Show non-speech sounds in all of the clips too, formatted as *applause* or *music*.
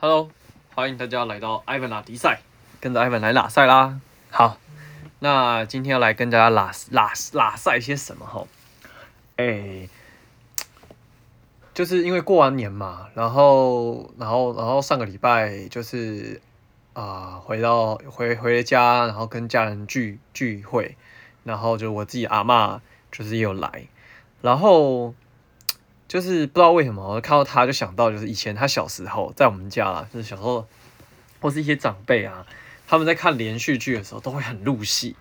Hello，欢迎大家来到埃文拉迪赛，跟着埃文来拉赛啦。好，那今天要来跟大家拉拉拉赛些什么哈？哎、就是因为过完年嘛，然后然后然后上个礼拜就是啊、回到回回家，然后跟家人聚聚会，然后就我自己阿嬷就是也有来，然后。就是不知道为什么，我看到他就想到，就是以前他小时候在我们家啦，就是小时候或是一些长辈啊，他们在看连续剧的时候都会很入戏。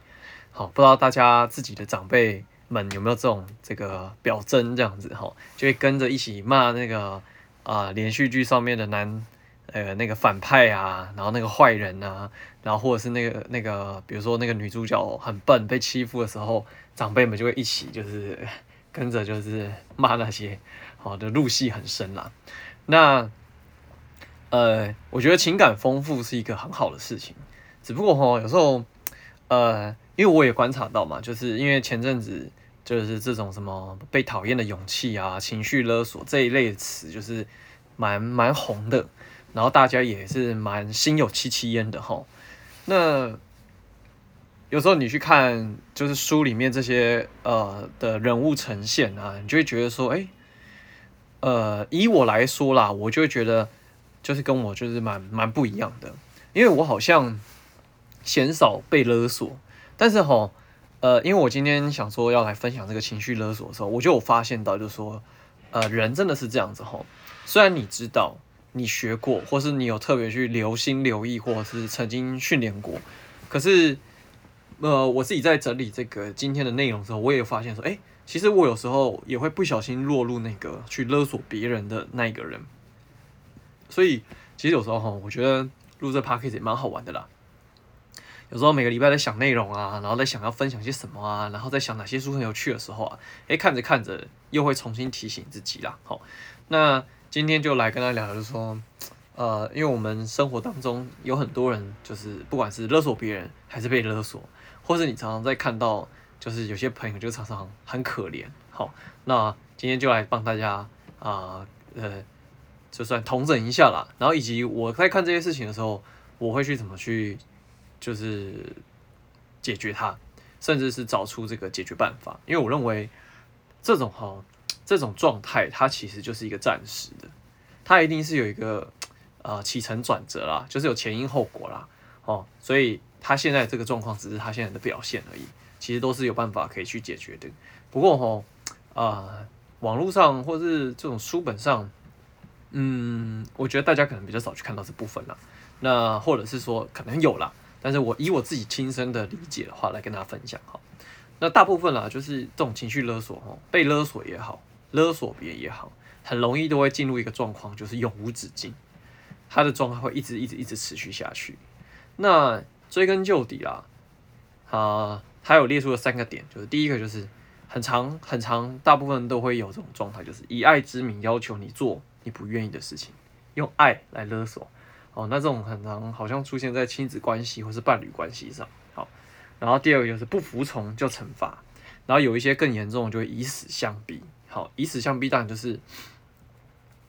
好，不知道大家自己的长辈们有没有这种这个表征这样子哈，就会跟着一起骂那个啊、连续剧上面的男呃那个反派啊，然后那个坏人啊，然后或者是那个那个比如说那个女主角很笨被欺负的时候，长辈们就会一起就是。跟着就是骂那些，好的入戏很深啦。那呃，我觉得情感丰富是一个很好的事情。只不过哈，有时候呃，因为我也观察到嘛，就是因为前阵子就是这种什么被讨厌的勇气啊、情绪勒索这一类词，就是蛮蛮红的，然后大家也是蛮心有戚戚焉的哈。那有时候你去看，就是书里面这些呃的人物呈现啊，你就会觉得说，哎，呃，以我来说啦，我就会觉得就是跟我就是蛮蛮不一样的，因为我好像鲜少被勒索，但是吼，呃，因为我今天想说要来分享这个情绪勒索的时候，我就有发现到，就是说，呃，人真的是这样子吼，虽然你知道，你学过，或是你有特别去留心留意，或者是曾经训练过，可是。呃，我自己在整理这个今天的内容的时候，我也发现说，哎，其实我有时候也会不小心落入那个去勒索别人的那一个人。所以，其实有时候哈，我觉得录这 podcast 也蛮好玩的啦。有时候每个礼拜在想内容啊，然后在想要分享些什么啊，然后在想哪些书很有趣的时候啊，哎，看着看着又会重新提醒自己啦。好，那今天就来跟他聊，就是说，呃，因为我们生活当中有很多人，就是不管是勒索别人还是被勒索。或是你常常在看到，就是有些朋友就常常很可怜，好，那今天就来帮大家啊，呃，就算统整一下啦，然后以及我在看这些事情的时候，我会去怎么去，就是解决它，甚至是找出这个解决办法，因为我认为这种哈，这种状态它其实就是一个暂时的，它一定是有一个呃起承转折啦，就是有前因后果啦，哦，所以。他现在这个状况只是他现在的表现而已，其实都是有办法可以去解决的。不过吼，啊、网络上或是这种书本上，嗯，我觉得大家可能比较少去看到这部分了。那或者是说可能有啦，但是我以我自己亲身的理解的话来跟大家分享哈。那大部分啦，就是这种情绪勒索哈，被勒索也好，勒索别也好，很容易都会进入一个状况，就是永无止境，他的状态会一直一直一直持续下去。那追根究底啦，啊，他有列出了三个点，就是第一个就是很长很长，大部分都会有这种状态，就是以爱之名要求你做你不愿意的事情，用爱来勒索。哦，那这种很常好像出现在亲子关系或是伴侣关系上。好，然后第二个就是不服从就惩罚，然后有一些更严重就会以死相逼。好，以死相逼当然就是，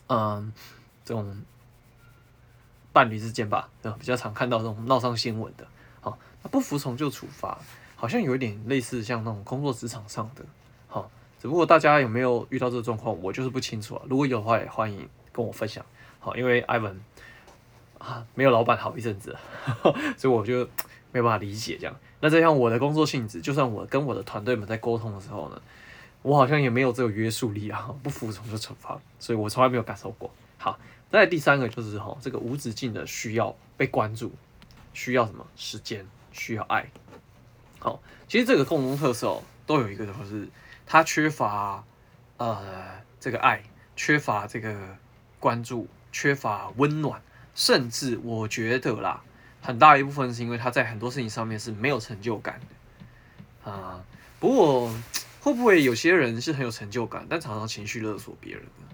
嗯，这种。伴侣之间吧，比较常看到这种闹上新闻的，好，那不服从就处罚，好像有一点类似像那种工作职场上的，好，只不过大家有没有遇到这个状况，我就是不清楚啊。如果有的话，也欢迎跟我分享，好，因为 Ivan 啊没有老板好一阵子，*laughs* 所以我就没办法理解这样。那这像我的工作性质，就算我跟我的团队们在沟通的时候呢，我好像也没有这个约束力啊，不服从就处罚，所以我从来没有感受过。好。再第三个就是哈，这个无止境的需要被关注，需要什么时间，需要爱。好，其实这个共同特色哦，都有一个就是他缺乏呃这个爱，缺乏这个关注，缺乏温暖，甚至我觉得啦，很大一部分是因为他在很多事情上面是没有成就感的啊。不过会不会有些人是很有成就感，但常常情绪勒索别人呢？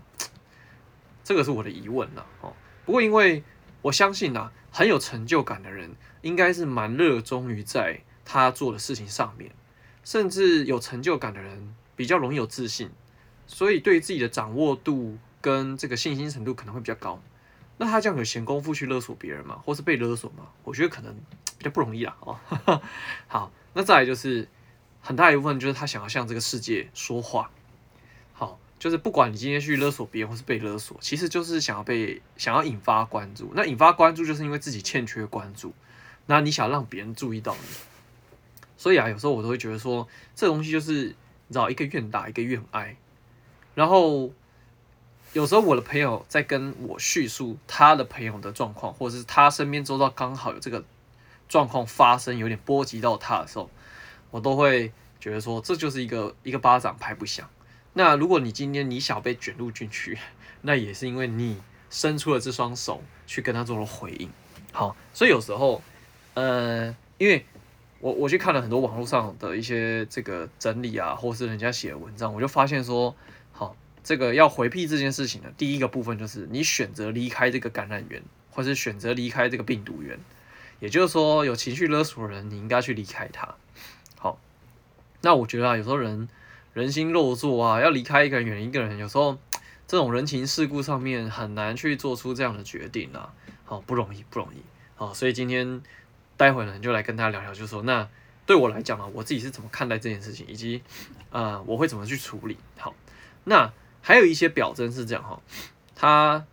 这个是我的疑问了哦。不过因为我相信呐，很有成就感的人，应该是蛮热衷于在他做的事情上面，甚至有成就感的人比较容易有自信，所以对自己的掌握度跟这个信心程度可能会比较高。那他这样有闲工夫去勒索别人吗？或是被勒索吗？我觉得可能比较不容易啦。哦，*laughs* 好，那再来就是很大一部分就是他想要向这个世界说话。就是不管你今天去勒索别人或是被勒索，其实就是想要被想要引发关注。那引发关注就是因为自己欠缺关注，那你想让别人注意到你。所以啊，有时候我都会觉得说，这东西就是你知道，一个愿打一个愿挨，然后。有时候我的朋友在跟我叙述他的朋友的状况，或者是他身边周遭刚好有这个状况发生，有点波及到他的时候，我都会觉得说，这就是一个一个巴掌拍不响。那如果你今天你想被卷入进去，那也是因为你伸出了这双手去跟他做了回应。好，所以有时候，呃，因为我我去看了很多网络上的一些这个整理啊，或是人家写的文章，我就发现说，好。这个要回避这件事情的第一个部分就是你选择离开这个感染源，或是选择离开这个病毒源。也就是说，有情绪勒索的人，你应该去离开他。好，那我觉得啊，有时候人人心肉做啊，要离开一个人，远离一个人，有时候 *tsk* 这种人情世故上面很难去做出这样的决定啊。好，不容易，不容易。好，所以今天待会呢，就来跟大家聊聊，就说，那对我来讲啊，我自己是怎么看待这件事情，以及啊、呃，我会怎么去处理。好，那。还有一些表征是这样哈，他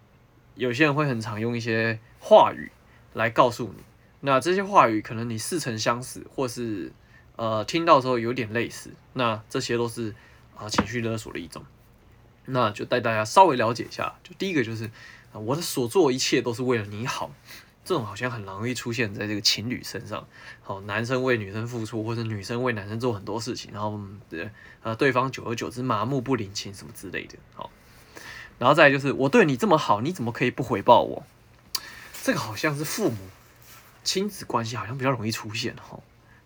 有些人会很常用一些话语来告诉你，那这些话语可能你似曾相识，或是呃听到的时候有点类似，那这些都是啊、情绪勒索的一种，那就带大家稍微了解一下，就第一个就是啊、我的所做一切都是为了你好。这种好像很容易出现在这个情侣身上，好，男生为女生付出，或者女生为男生做很多事情，然后对，呃，对方久而久之麻木不领情什么之类的，好，然后再就是我对你这么好，你怎么可以不回报我？这个好像是父母亲子关系好像比较容易出现哈，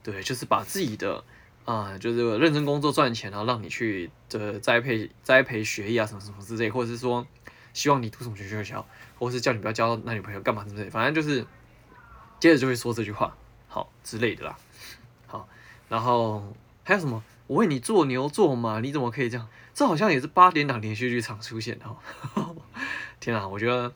对，就是把自己的啊、就是认真工作赚钱，然后让你去这栽培栽培学业啊什么什么之类，或者是说。希望你读什么学学校，或是叫你不要交男女朋友，干嘛之类，反正就是接着就会说这句话，好之类的啦。好，然后还有什么？我为你做牛做马，你怎么可以这样？这好像也是八点档连续剧常出现的哈。*laughs* 天啊，我觉得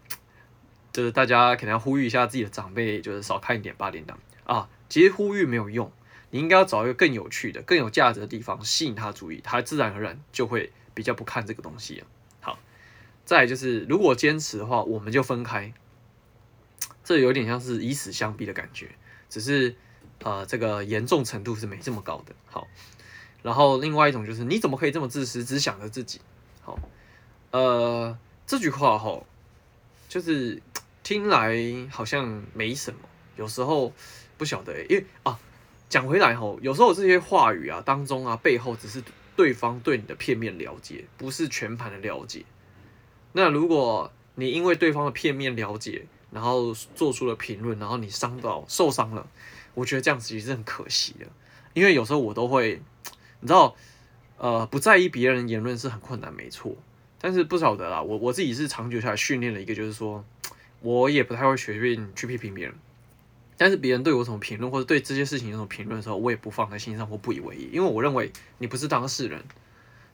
就是大家可能要呼吁一下自己的长辈，就是少看一点八点档啊。其实呼吁没有用，你应该要找一个更有趣的、更有价值的地方吸引他注意，他自然而然就会比较不看这个东西了。再就是，如果坚持的话，我们就分开。这有点像是以死相逼的感觉，只是呃，这个严重程度是没这么高的。好，然后另外一种就是，你怎么可以这么自私，只想着自己？好，呃，这句话哈，就是听来好像没什么，有时候不晓得，因为啊，讲回来吼，有时候这些话语啊当中啊，背后只是对方对你的片面了解，不是全盘的了解。那如果你因为对方的片面了解，然后做出了评论，然后你伤到受伤了，我觉得这样子其实是很可惜的。因为有时候我都会，你知道，呃，不在意别人言论是很困难，没错。但是不晓得啦，我我自己是长久下来训练了一个，就是说，我也不太会随便去批评别人。但是别人对我什么评论，或者对这些事情有什么评论的时候，我也不放在心上或不以为意，因为我认为你不是当事人，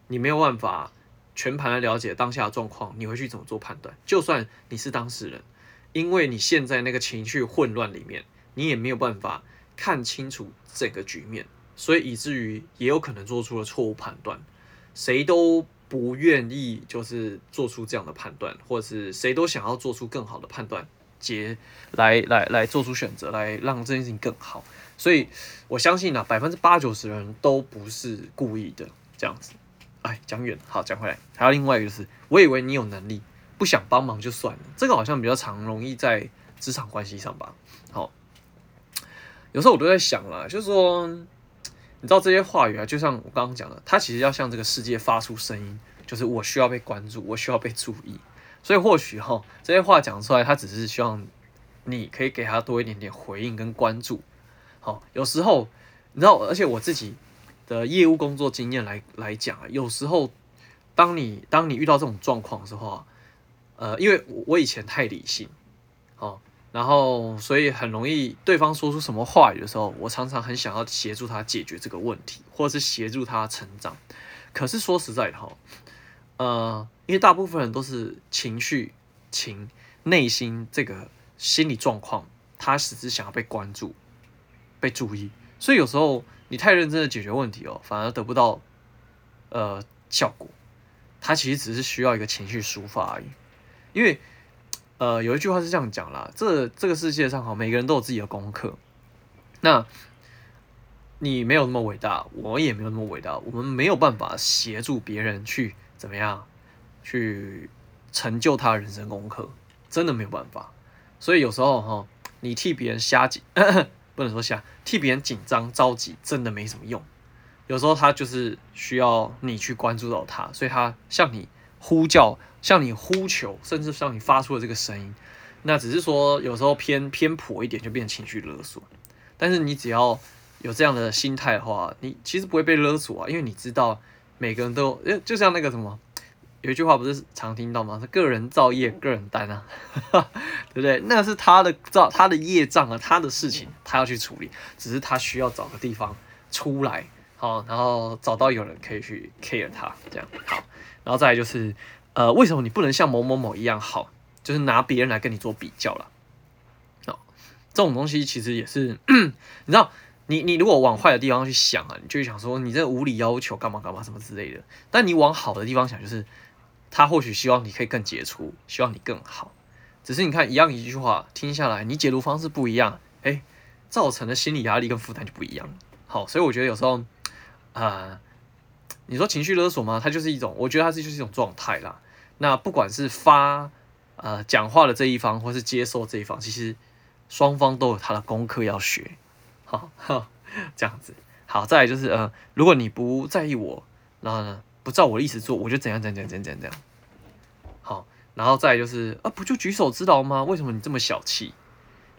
你没有办法。全盘的了解当下的状况，你会去怎么做判断？就算你是当事人，因为你现在那个情绪混乱里面，你也没有办法看清楚整个局面，所以以至于也有可能做出了错误判断。谁都不愿意就是做出这样的判断，或者是谁都想要做出更好的判断，节来来来做出选择，来让这件事情更好。所以我相信呢、啊，百分之八九十的人都不是故意的这样子。哎，讲远，好，讲回来，还有另外一个就是，我以为你有能力，不想帮忙就算了，这个好像比较常容易在职场关系上吧。好，有时候我都在想啦，就是说，你知道这些话语啊，就像我刚刚讲的，他其实要向这个世界发出声音，就是我需要被关注，我需要被注意。所以或许哈，这些话讲出来，他只是希望你可以给他多一点点回应跟关注。好，有时候你知道，而且我自己。的业务工作经验来来讲啊，有时候当你当你遇到这种状况的时候啊，呃，因为我以前太理性，哦，然后所以很容易对方说出什么话语的时候，我常常很想要协助他解决这个问题，或者是协助他成长。可是说实在的哈，呃，因为大部分人都是情绪情内心这个心理状况，他只是想要被关注、被注意，所以有时候你太认真的解决问题哦，反而得不到呃效果。他其实只是需要一个情绪抒发而已，因为呃有一句话是这样讲啦，这这个世界上哈，每个人都有自己的功课，那。你没有那么伟大，我也没有那么伟大，我们没有办法协助别人去怎么样，去成就他人生功课，真的没有办法。所以有时候哈，你替别人瞎紧，*clears throat* 不能说瞎，替别人紧张着急，真的没什么用。有时候他就是需要你去关注到他，所以他向你呼叫，向你呼求，甚至向你发出了这个声音。那只是说有时候偏偏颇一点，就变成情绪勒索。但是你只要。有这样的心态的话，你其实不会被勒索啊，因为你知道每个人都，就像那个什么，有一句话不是常听到吗？是个人造业，个人担啊，*laughs* 对不对？那是他的造，他的业障啊，他的事情，他要去处理，只是他需要找个地方出来，好，然后找到有人可以去 care 他，这样好，然后再来就是，呃，为什么你不能像某某某一样好？就是拿别人来跟你做比较了，哦，这种东西其实也是，你知道。你你如果往坏的地方去想啊，你就想说你这无理要求干嘛干嘛什么之类的。但你往好的地方想，就是他或许希望你可以更杰出，希望你更好。只是你看一样一句话听下来，你解读方式不一样，哎、造成的心理压力跟负担就不一样。好，所以我觉得有时候、呃，你说情绪勒索吗？它就是一种，我觉得它是就是一种状态啦。那不管是发呃讲话的这一方，或是接受这一方，其实双方都有他的功课要学。好，好，这样子，好，再来就是，呃，如果你不在意我，然后呢，不照我的意思做，我就怎样怎样怎样怎样怎样，好，然后再来就是，啊，不就举手之劳吗？为什么你这么小气？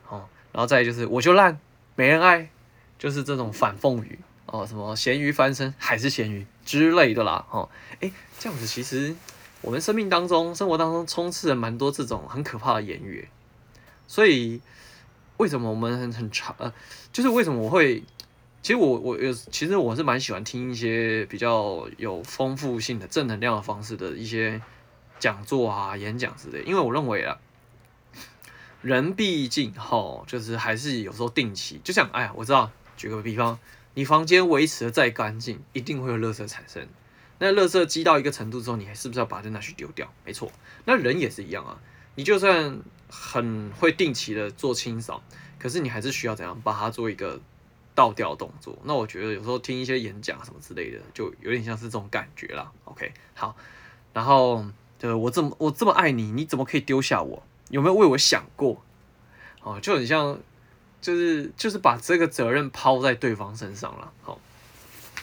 好，然后再来就是，我就烂，没人爱，就是这种反讽语哦，什么咸鱼翻身还是咸鱼之类的啦，哦，诶，这样子其实我们生命当中、生活当中充斥了蛮多这种很可怕的言语，所以。为什么我们很很长呃，就是为什么我会，其实我我有其实我是蛮喜欢听一些比较有丰富性的正能量的方式的一些讲座啊、演讲之类，因为我认为啊，人毕竟哈，就是还是有时候定期，就像哎呀，我知道，举个比方，你房间维持的再干净，一定会有垃圾产生，那垃圾积到一个程度之后，你还是不是要把它拿去丢掉？没错，那人也是一样啊。你就算很会定期的做清扫，可是你还是需要怎样把它做一个倒掉动作。那我觉得有时候听一些演讲什么之类的，就有点像是这种感觉啦。OK，好，然后就是我这么我这么爱你，你怎么可以丢下我？有没有为我想过？哦，就很像，就是就是把这个责任抛在对方身上了。好，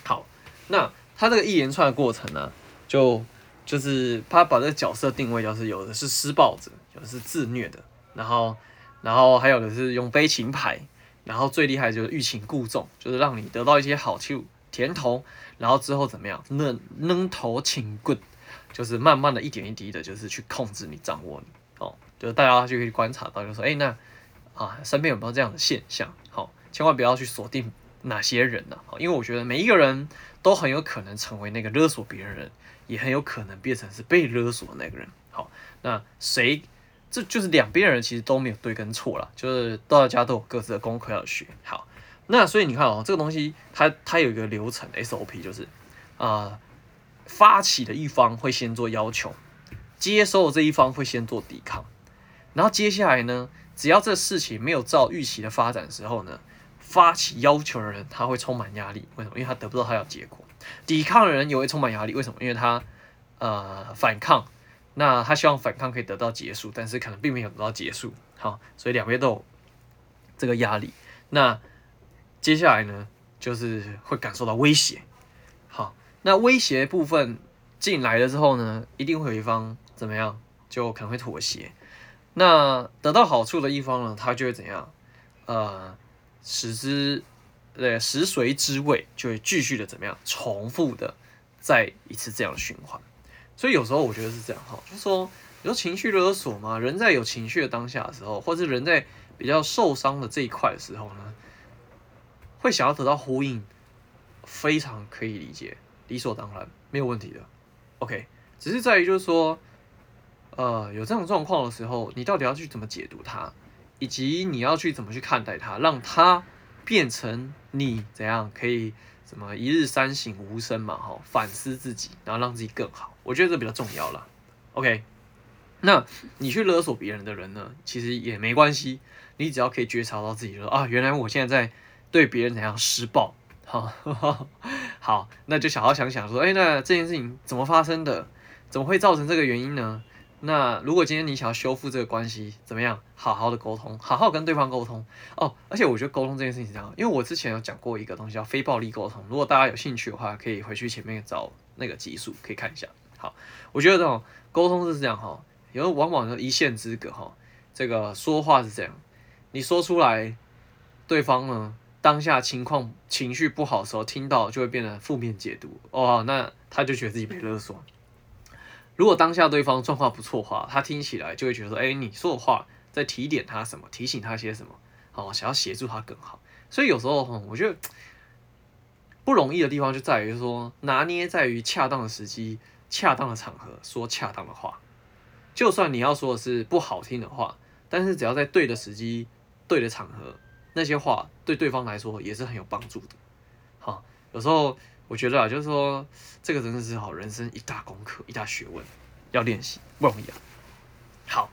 好，那他这个一连串的过程呢，就。就是他把这个角色定位，就是有的是施暴者，有的是自虐的，然后，然后还有的是用悲情牌，然后最厉害就是欲擒故纵，就是让你得到一些好处甜头，然后之后怎么样，那扔头请棍，就是慢慢的一点一滴的，就是去控制你、掌握你，哦，就是大家就可以观察到，就说，哎，那啊，身边有没有这样的现象？好，千万不要去锁定哪些人呢？因为我觉得每一个人都很有可能成为那个勒索别人人。也很有可能变成是被勒索的那个人。好，那谁？这就是两边人其实都没有对跟错了，就是大家都有各自的功课要学。好，那所以你看哦，这个东西它它有一个流程 SOP，就是啊、呃，发起的一方会先做要求，接收的这一方会先做抵抗，然后接下来呢，只要这事情没有照预期的发展的时候呢，发起要求的人他会充满压力。为什么？因为他得不到他要结果。抵抗的人也会充满压力，为什么？因为他呃反抗，那他希望反抗可以得到结束，但是可能并没有得到结束，好，所以两边都有这个压力。那接下来呢，就是会感受到威胁，好，那威胁部分进来了之后呢，一定会有一方怎么样，就可能会妥协。那得到好处的一方呢，他就会怎样？呃，使之。对，食髓知味，就会继续的怎么样，重复的再一次这样循环。所以有时候我觉得是这样哈，就是说，有情绪勒索嘛，人在有情绪的当下的时候，或者人在比较受伤的这一块的时候呢，会想要得到呼应，非常可以理解，理所当然，没有问题的。OK，只是在于就是说，呃有这种状况的时候，你到底要去怎么解读它，以及你要去怎么去看待它，让它变成你怎样可以什么一日三省吾身嘛，哈，反思自己，然后让自己更好，我觉得这比较重要啦。OK，那你去勒索别人的人呢，其实也没关系，你只要可以觉察到自己说啊，原来我现在在对别人怎样施暴。好，好，那就好好想想说，哎、那这件事情怎么发生的？怎么会造成这个原因呢？那如果今天你想要修复这个关系，怎么样？好好的沟通，好好跟对方沟通哦。而且我觉得沟通这件事情是这样，因为我之前有讲过一个东西叫非暴力沟通，如果大家有兴趣的话，可以回去前面找那个集数，可以看一下。好，我觉得这种沟通是这样哈，有时候往往的一线之隔哈。这个说话是这样，你说出来，对方呢？当下情况情绪不好的时候，听到就会变得负面解读哦，那他就觉得自己被勒索。如果当下对方状况不错的话，他听起来就会觉得说，哎，你说的话在提点他什么，提醒他些什么，好，想要协助他更好。所以有时候哈，我觉得不容易的地方就在于说，拿捏在于恰当的时机、恰当的场合说恰当的话。就算你要说的是不好听的话，但是只要在对的时机、对的场合。那些话对对方来说也是很有帮助的，好，有时候我觉得啊，就是说这个真的是好人生一大功课，一大学问，要练习不容易啊。好，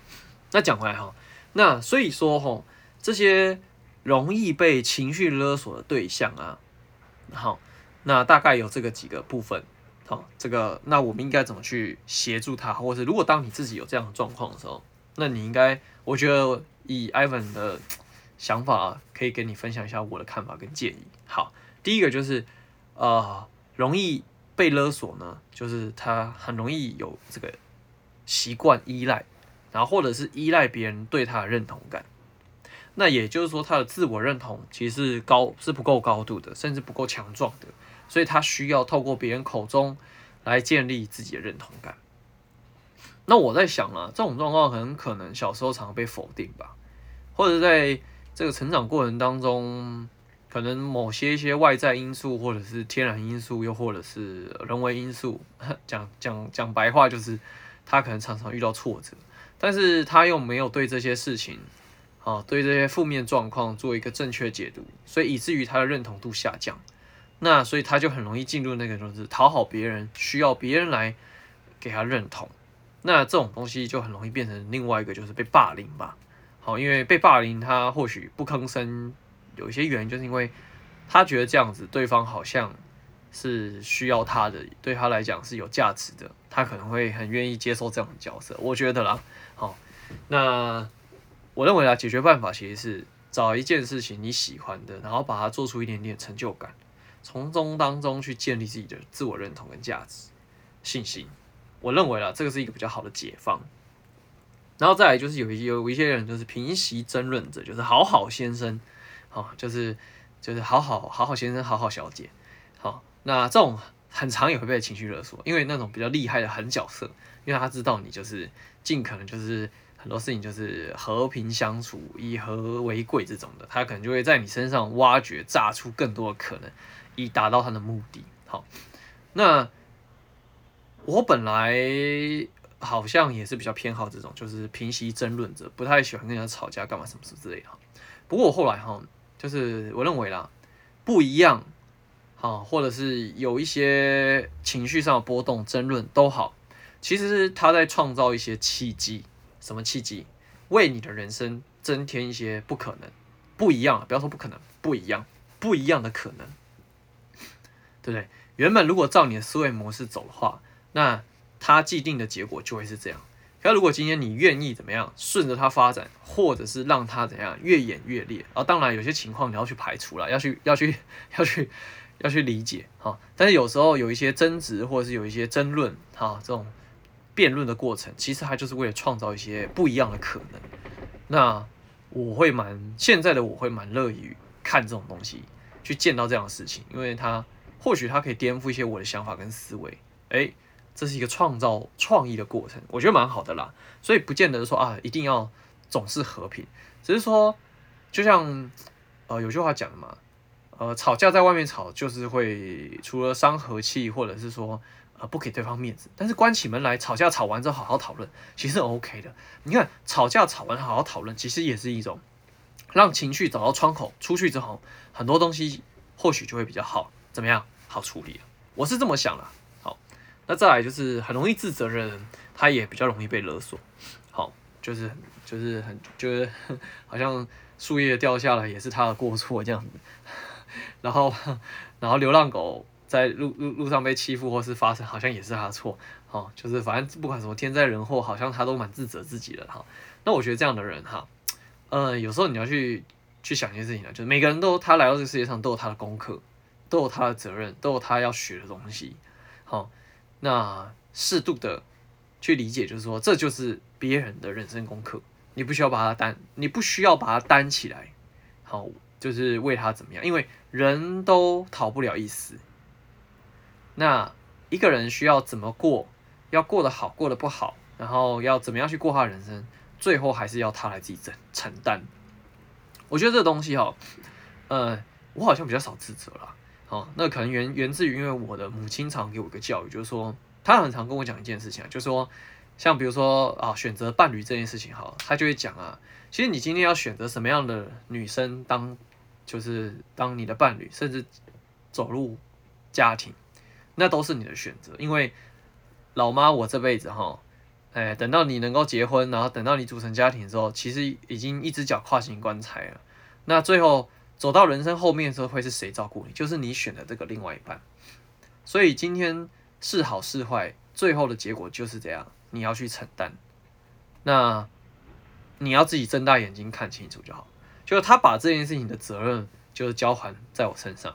那讲回来哈，那所以说哈，这些容易被情绪勒索的对象啊，好，那大概有这个几个部分，好，这个那我们应该怎么去协助他，或者是如果当你自己有这样的状况的时候，那你应该，我觉得以 Ivan 的。想法可以跟你分享一下我的看法跟建议。好，第一个就是，呃，容易被勒索呢，就是他很容易有这个习惯依赖，然后或者是依赖别人对他的认同感。那也就是说，他的自我认同其实是高是不够高度的，甚至不够强壮的，所以他需要透过别人口中来建立自己的认同感。那我在想啊，这种状况很可能小时候常被否定吧，或者在。这个成长过程当中，可能某些一些外在因素，或者是天然因素，又或者是人为因素，*laughs* 讲讲讲白话就是，他可能常常遇到挫折，但是他又没有对这些事情，啊，对这些负面状况做一个正确解读，所以以至于他的认同度下降，那所以他就很容易进入那个就是讨好别人，需要别人来给他认同，那这种东西就很容易变成另外一个就是被霸凌吧。好，因为被霸凌，他或许不吭声，有一些原因，就是因为他觉得这样子，对方好像是需要他的，对他来讲是有价值的，他可能会很愿意接受这样的角色。我觉得啦，好，那我认为啊，解决办法其实是找一件事情你喜欢的，然后把它做出一点点成就感，从中当中去建立自己的自我认同跟价值信心。我认为啊，这个是一个比较好的解方。然后再来就是有一有一些人就是平息争论者，就是好好先生，好，就是就是好好好好先生，好好小姐，好，那这种很常也会被情绪勒索，因为那种比较厉害的狠角色，因为他知道你就是尽可能就是很多事情就是和平相处，以和为贵这种的，他可能就会在你身上挖掘榨出更多的可能，以达到他的目的。好，那我本来。好像也是比较偏好这种，就是平息争论者，不太喜欢跟人家吵架，干嘛什么什么之类的。不过我后来哈，就是我认为啦，不一样，好，或者是有一些情绪上的波动、争论都好，其实是他在创造一些契机，什么契机？为你的人生增添一些不可能、不一样，不要说不可能，不一样、不一样的可能，对不对？原本如果照你的思维模式走的话，那他既定的结果就会是这样。可如果今天你愿意怎么样，顺着他发展，或者是让他怎样越演越烈，啊，当然有些情况你要去排除了，要去要去要去要去理解哈。但是有时候有一些争执，或者是有一些争论哈，这种辩论的过程，其实它就是为了创造一些不一样的可能。那我会蛮现在的我会蛮乐于看这种东西，去见到这样的事情，因为它或许它可以颠覆一些我的想法跟思维，诶。这是一个创造创意的过程，我觉得蛮好的啦。所以不见得说啊，一定要总是和平，只是说，就像呃有句话讲的嘛，呃吵架在外面吵就是会除了伤和气，或者是说呃不给对方面子，但是关起门来吵架吵完之后好好讨论，其实 OK 的。你看吵架吵完好好讨论，其实也是一种让情绪找到窗口，出去之后很多东西或许就会比较好，怎么样好处理？我是这么想的。好，那再来就是很容易自责的人，他也比较容易被勒索。好，就是就是很就是 *laughs* 好像树叶掉下来也是他的过错这样子。*laughs* 然后然后流浪狗。在路路路上被欺负或是发生，好像也是他的错，哦，就是反正不管什么天灾人祸，好像他都蛮自责自己的哈。那我觉得这样的人哈，呃，有时候你要去去想一件事情啊，就是每个人都他来到这个世界上都有他的功课，都有他的责任，都有他要学的东西，好，那适度的去理解，就是说这就是别人的人生功课，你不需要把它担，你不需要把它担起来，好，就是为他怎么样，因为人都逃不了一死。那一个人需要怎么过，要过得好，过得不好，然后要怎么样去过他的人生，最后还是要他来自己承承担。我觉得这个东西哈，呃，我好像比较少自责啦。哦，那可能源源自于因为我的母亲常给我一个教育，就是说，她很常跟我讲一件事情啊，就是说，像比如说啊，选择伴侣这件事情哈，她就会讲啊，其实你今天要选择什么样的女生当，就是当你的伴侣，甚至走入家庭。那都是你的选择，因为老妈，我这辈子哈，哎，等到你能够结婚，然后等到你组成家庭之后，其实已经一只脚跨进棺材了。那最后走到人生后面的时候，会是谁照顾你？就是你选的这个另外一半。所以今天是好是坏，最后的结果就是这样，你要去承担。那你要自己睁大眼睛看清楚就好。就是他把这件事情的责任就是交还在我身上，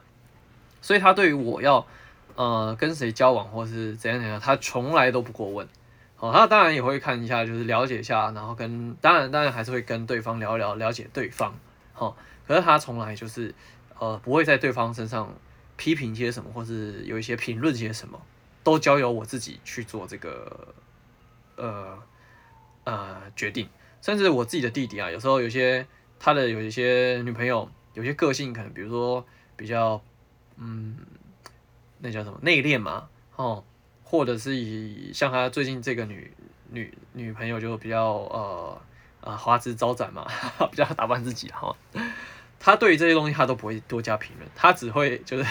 所以他对于我要。呃，跟谁交往或是怎样怎样，他从来都不过问。好，他当然也会看一下，就是了解一下，然后跟当然当然还是会跟对方聊聊，了解对方。好，可是他从来就是呃不会在对方身上批评些什么，或是有一些评论些什么，都交由我自己去做这个呃呃决定。甚至我自己的弟弟啊，有时候有些他的有一些女朋友，有些个性可能比如说比较嗯。那叫什么内敛嘛，哦，或者是以像他最近这个女女女朋友就比较呃啊花枝招展嘛，*laughs* 比较打扮自己哈。他对于这些东西他都不会多加评论，他只会就是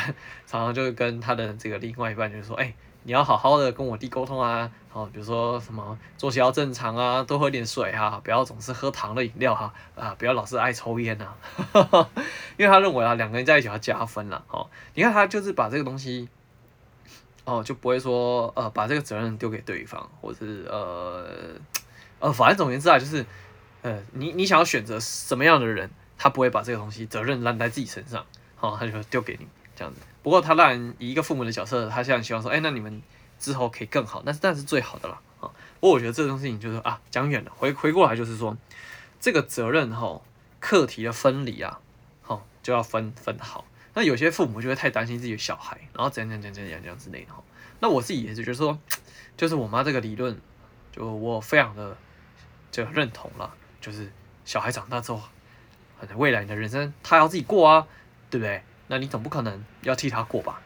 常常就是跟他的这个另外一半就是说，哎、你要好好的跟我弟沟通啊，哦，比如说什么作息要正常啊，多喝点水哈，不要总是喝糖的饮料哈，啊，不要老是爱抽烟呐，*laughs* 因为他认为啊两个人在一起要加分了，哦，你看他就是把这个东西。哦，就不会说呃把这个责任丢给对方，或者是呃 *tsk* 呃，反正总而言之啊，就是呃你你想要选择什么样的人，他不会把这个东西责任揽在自己身上，好、哦，他就丢给你这样子。不过他当然以一个父母的角色，他现在希望说，哎，那你们之后可以更好，那是但是最好的了啊。不过我觉得这种事情就是啊讲远了，回回过来就是说这个责任哈课题的分离啊，好、哦、就要分分好。那有些父母就会太担心自己的小孩，然后怎样怎样怎样怎样这样之类的哈。那我自己也是觉得说，*tsk* 就是我妈这个理论，就我非常的就认同了。就是小孩长大之后，可能未来你的人生他要自己过啊，对不对？那你总不可能要替他过吧？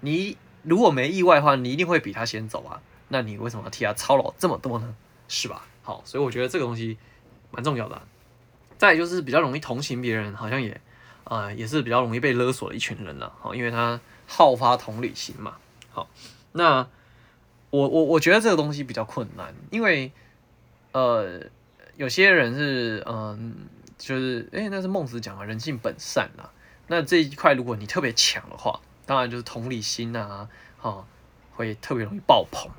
你如果没意外的话，你一定会比他先走啊。那你为什么要替他操劳这么多呢？是吧？好，所以我觉得这个东西蛮重要的。再就是比较容易同情别人，好像也。啊、呃，也是比较容易被勒索的一群人了，好，因为他好发同理心嘛，好，那我我我觉得这个东西比较困难，因为呃，有些人是嗯、就是诶、那是孟子讲的人性本善啊，那这一块如果你特别强的话，当然就是同理心啊，哈，会特别容易爆棚，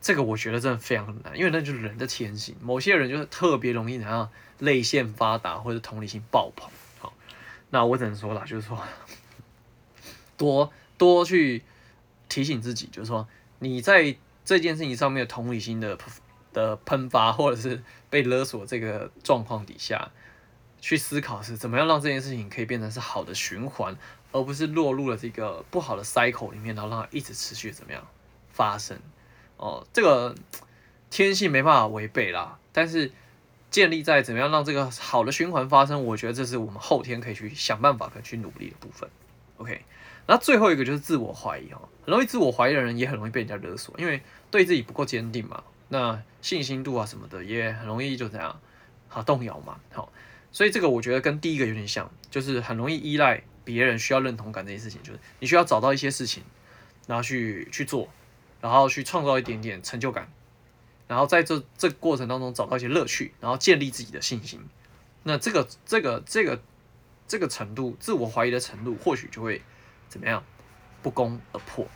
这个我觉得真的非常难，因为那就是人的天性，某些人就是特别容易然后泪腺发达或者同理心爆棚。好那我只能说了，就是说，多多去提醒自己，就是说，你在这件事情上面的同理心的的喷发，或者是被勒索这个状况底下，去思考是怎么样让这件事情可以变成是好的循环，而不是落入了这个不好的 cycle 里面，然后让它一直持续怎么样发生。哦，这个天性没办法违背啦，但是。建立在怎么样让这个好的循环发生，我觉得这是我们后天可以去想办法可以去努力的部分。OK，那最后一个就是自我怀疑哦，很容易自我怀疑的人也很容易被人家勒索，因为对自己不够坚定嘛，那信心度啊什么的也很容易就这样好动摇嘛，好，所以这个我觉得跟第一个有点像，就是很容易依赖别人需要认同感这件事情，就是你需要找到一些事情，然后去去做，然后去创造一点点成就感，然后在这这个过程当中找到一些乐趣，然后建立自己的信心，那这个这个这个。这个程度，自我怀疑的程度，或许就会怎么样，不攻而破。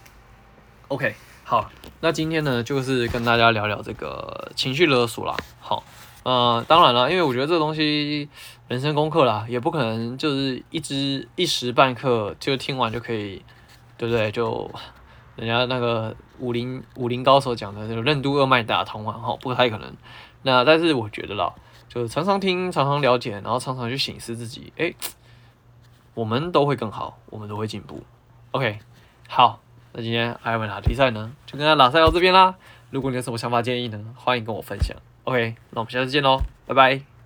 OK，好，那今天呢，就是跟大家聊聊这个情绪勒索啦。好，呃，当然了，因为我觉得这东西人生功课啦，也不可能就是一知一时半刻就听完就可以，对不对？就人家那个武林武林高手讲的，就任督二脉打通啊，哈，不太可能。那但是我觉得啦，就常常听，常常了解，然后常常去醒思自己，哎。我们都会更好，我们都会进步。OK，好，那今天艾文拉比赛呢，就跟他老赛到这边啦。如果你有什么想法建议呢，欢迎跟我分享。OK，那我们下次见喽，拜拜。